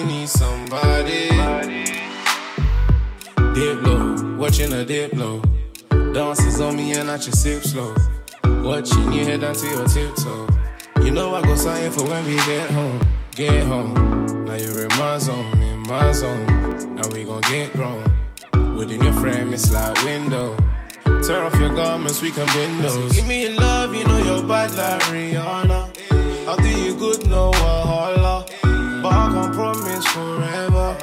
you need somebody. Dip low, watching a dip low. Dances on me and I just sip slow. Watching you head down to your tiptoe. You know I go sign for when we get home. Get home. Now you're in my zone, in my zone. Now we gon' get grown. Within your frame, it's like window. Tear off your garments, we can bend those. Give me your love, you know you're bad like Rihanna. I'll do you good, no one forever.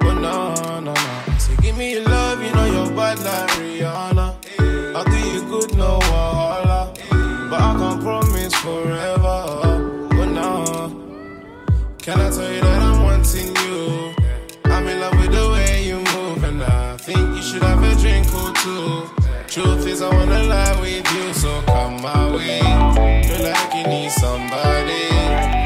But no, no, no. So give me your love, you know you're bad like Rihanna. I'll do you good, no wahala. But I can't promise forever. But no. Can I tell you that I'm wanting you? I'm in love with the way you move, and I think you should have a drink or two. Truth is, I wanna lie with you, so come my way. Feel like you need somebody.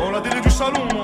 On a délai du salon, moi.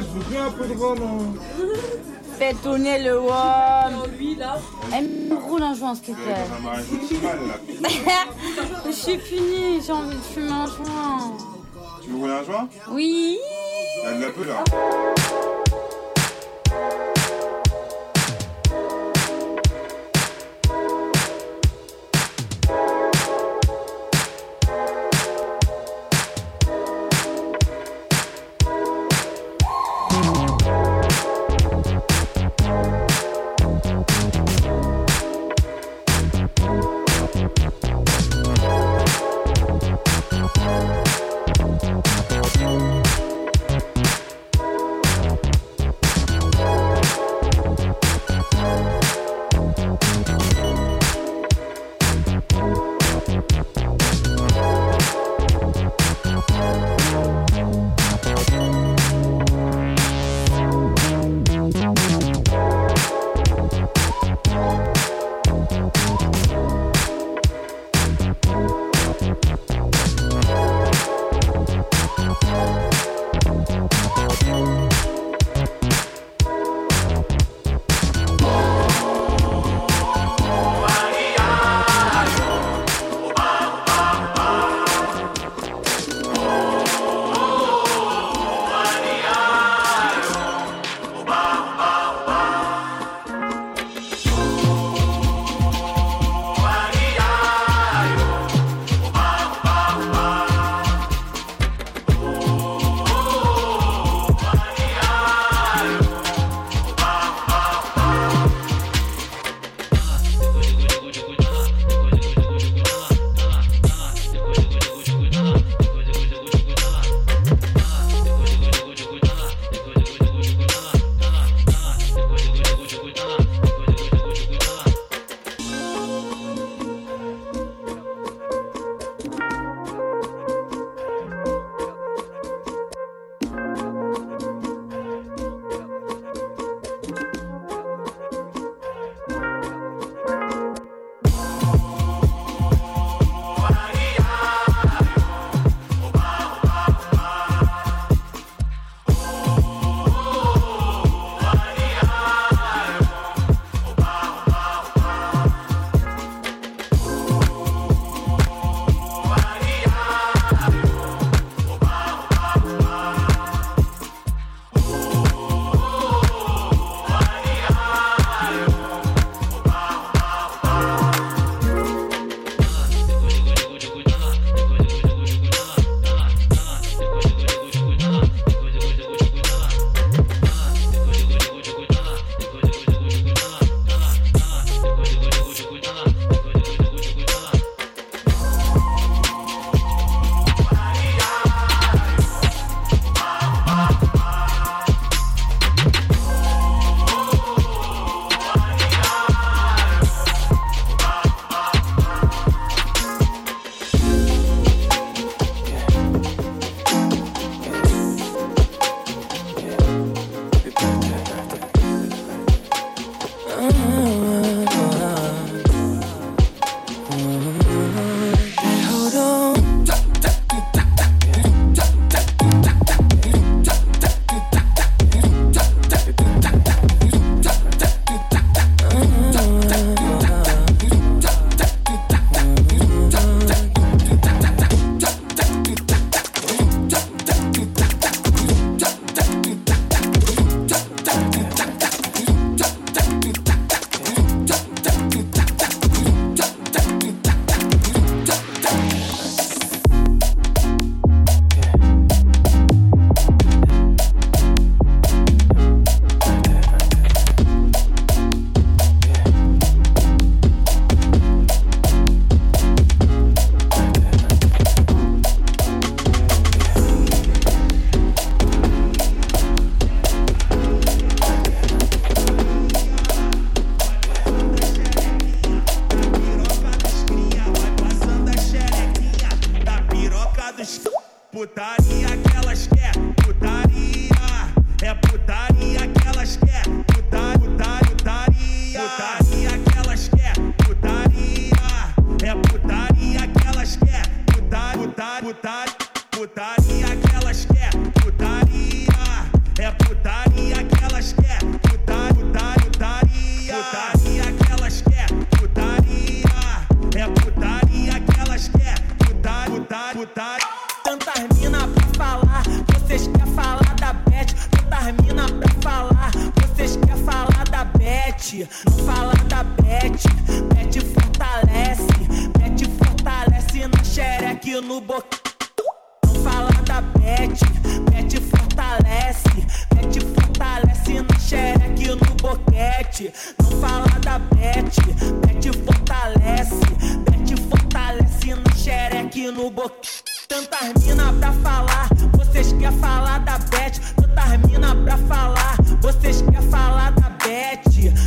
je veux bien un peu de rhum. Hein. Fais tourner le rhum. Elle me roule un joint, s'il te plaît. Je suis punie, j'ai envie de fumer un joint. Tu veux rouler un joint? Oui. Il y a de la peu, là. repete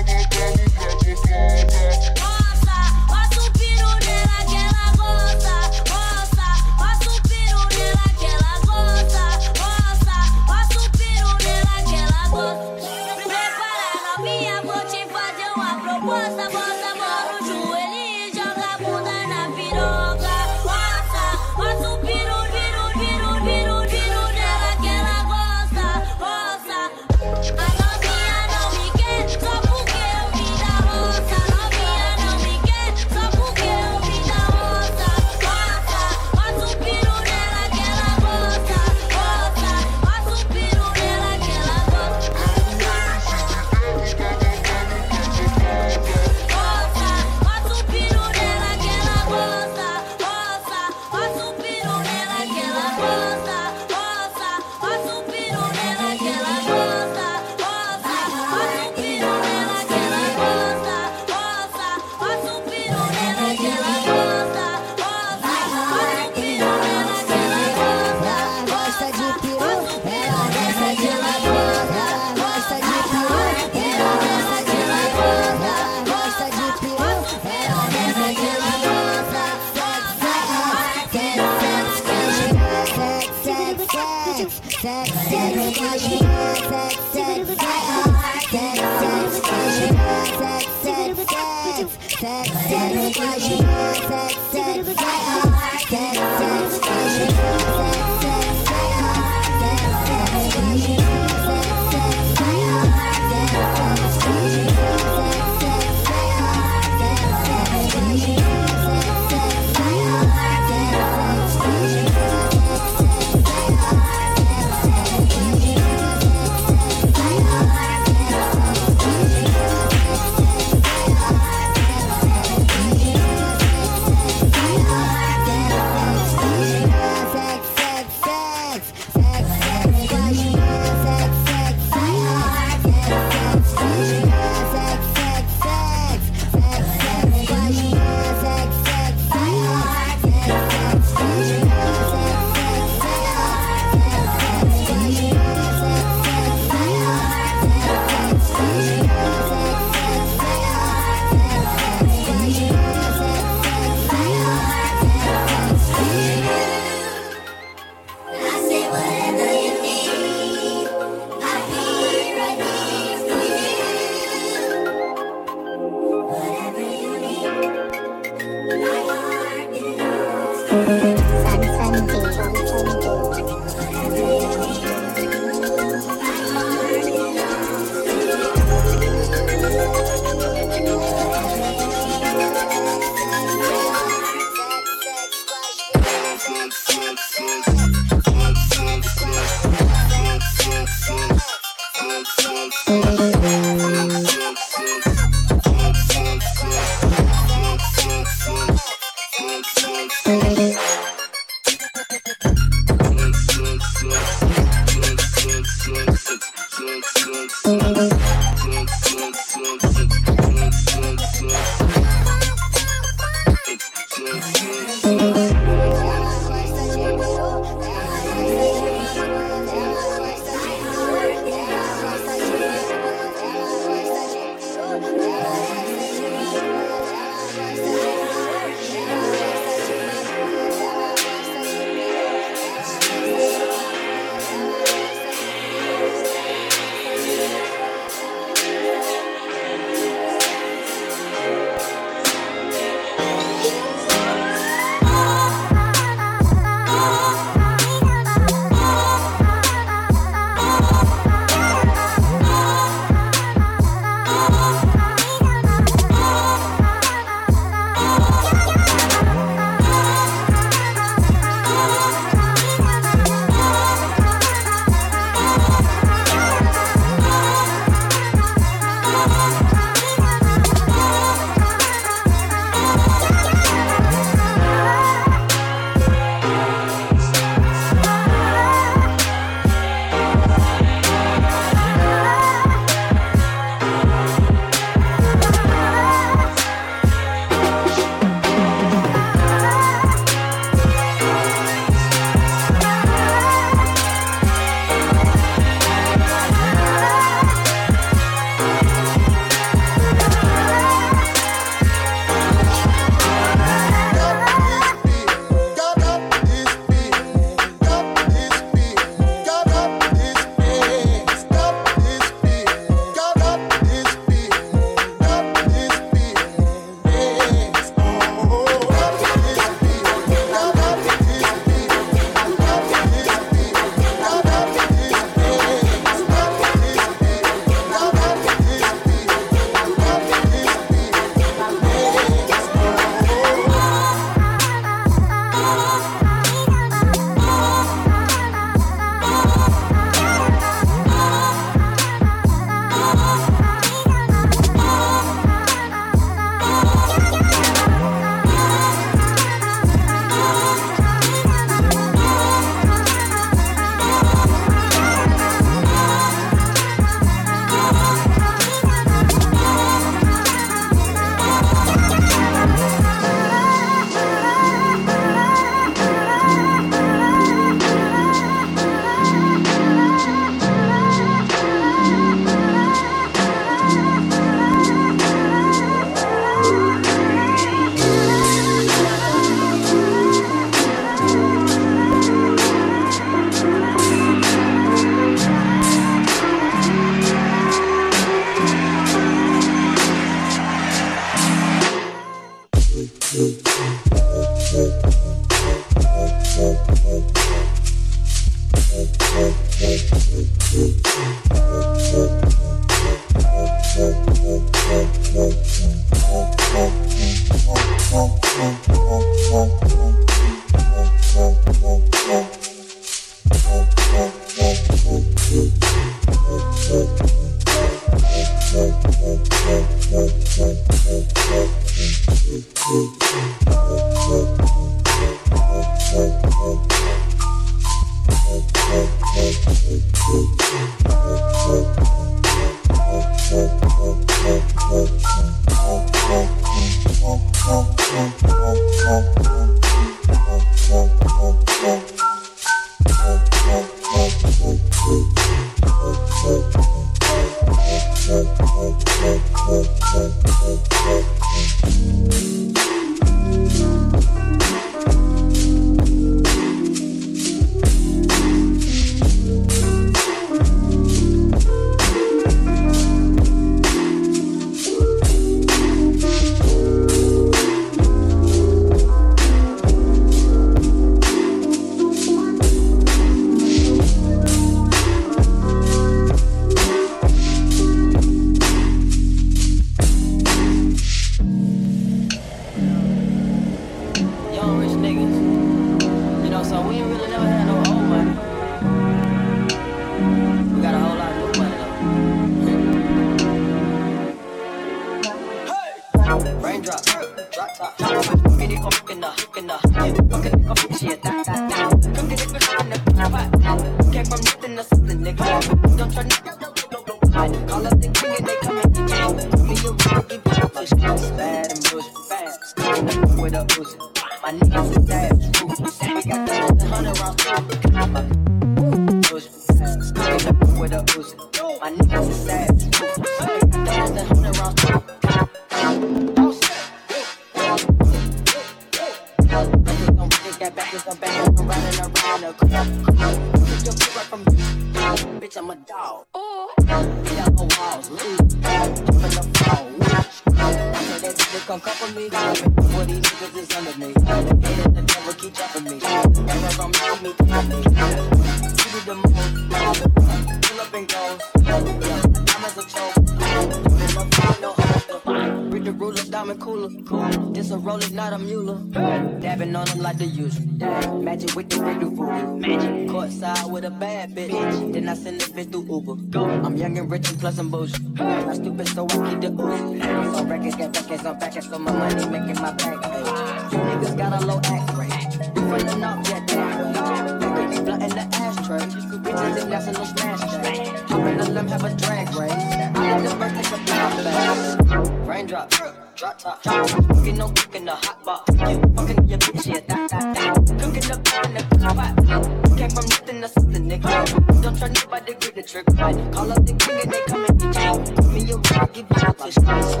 Came from nothing to something, nigga. Don't try nobody, get the trick right. Call up the king and they come and get you. Me, you give you a tish.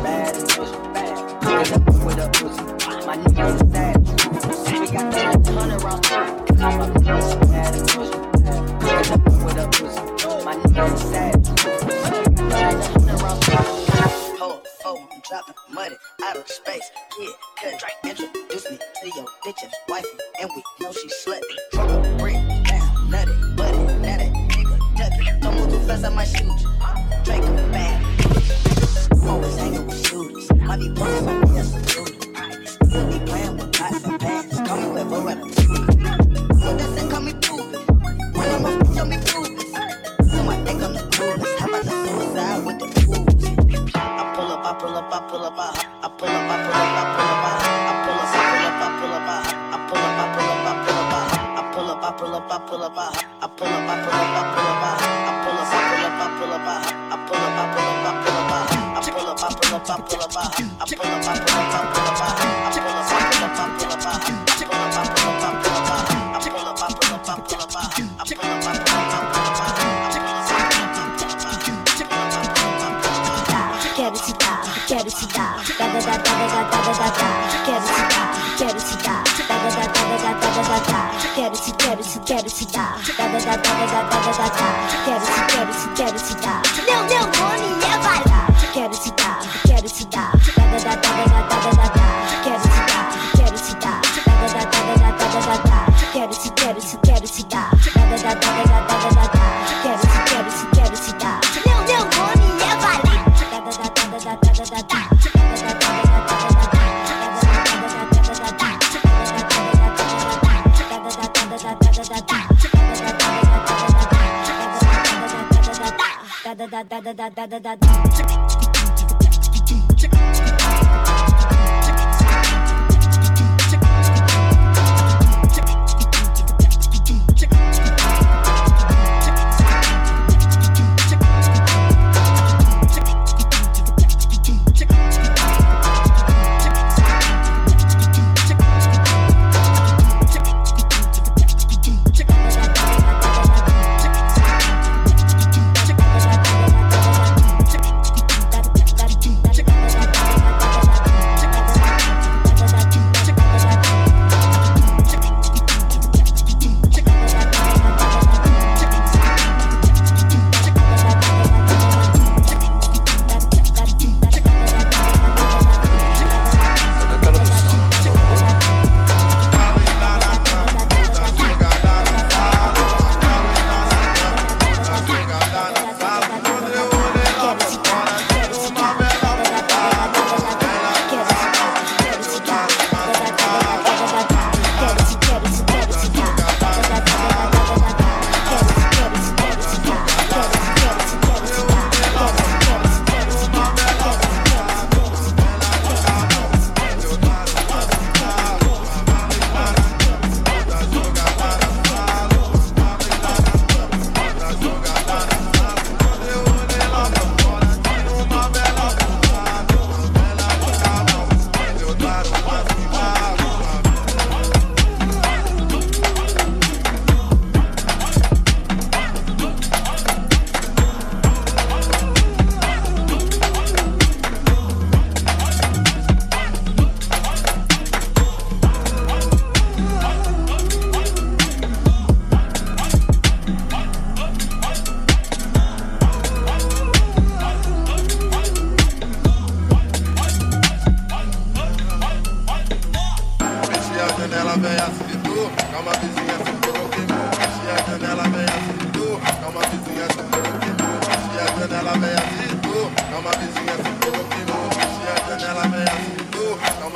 けるしだダダだダダだダダだ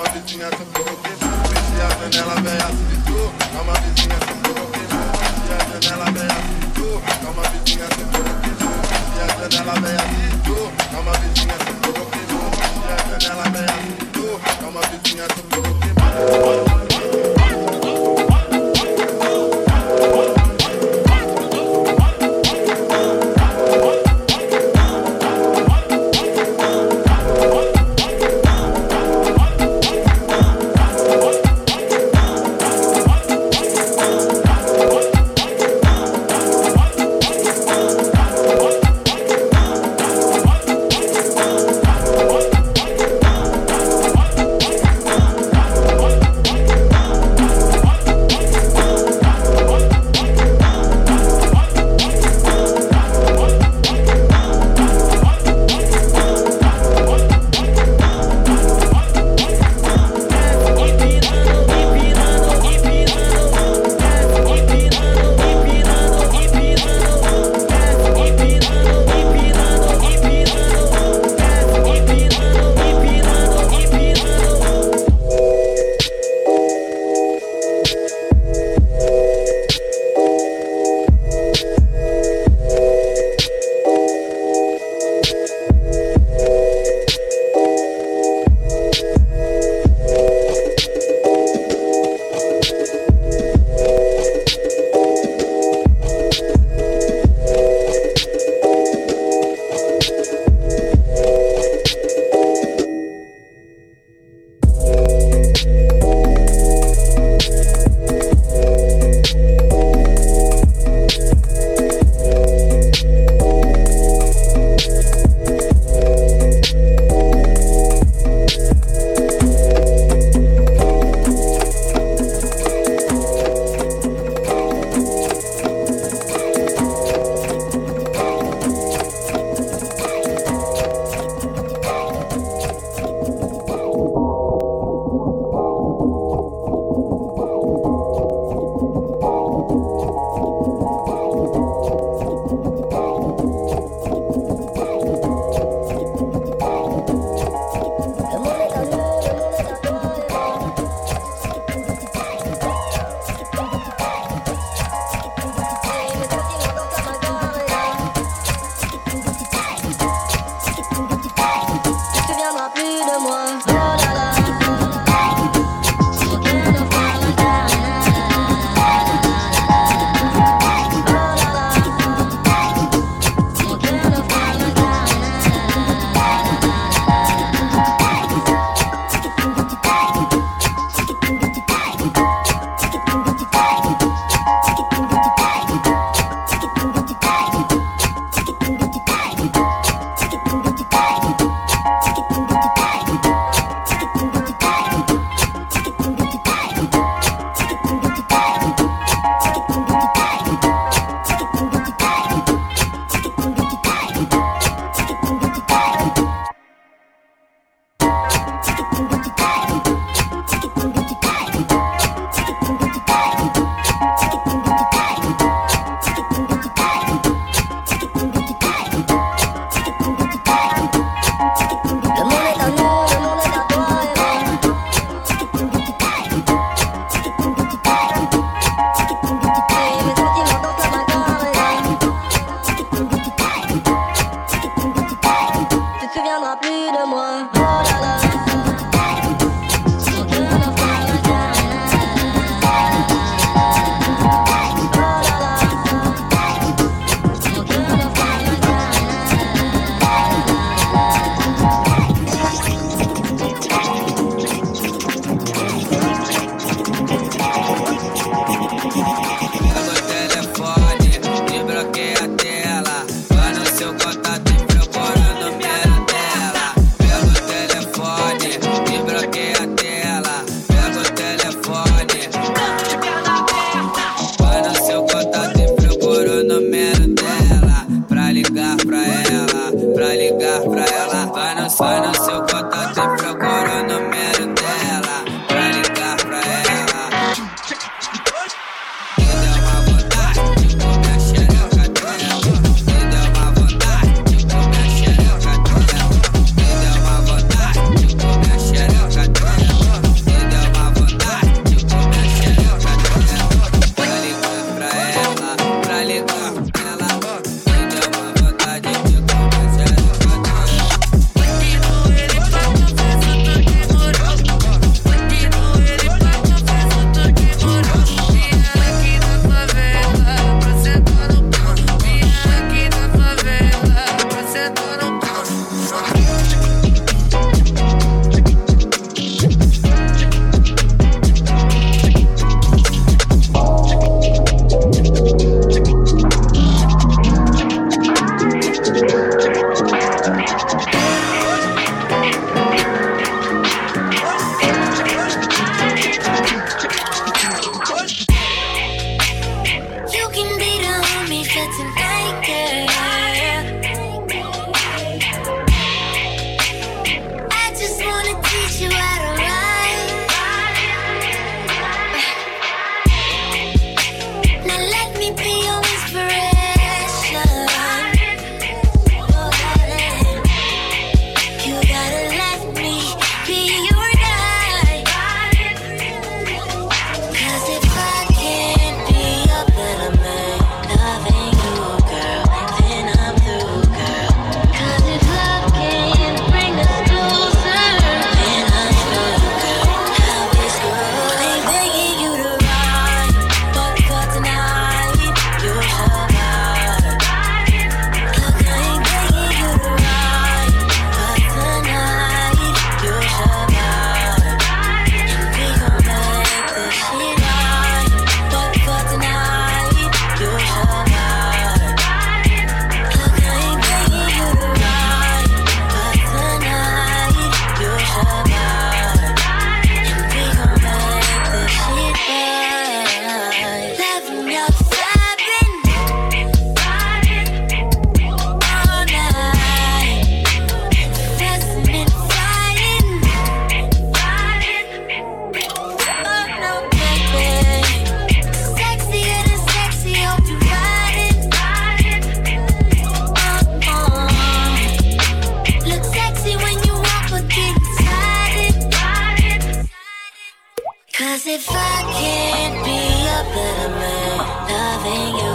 uma vizinha se enlouqueceu. Desci a janela, véia se ligou. É uma vizinha se enlouqueceu. Desci a janela, véia se ligou. É uma vizinha se enlouqueceu. Desci a janela, véia se ligou. É uma vizinha se enlouqueceu. Desci a janela, véia se ligou. É uma vizinha se enlouqueceu. If I can't be a better man, loving you.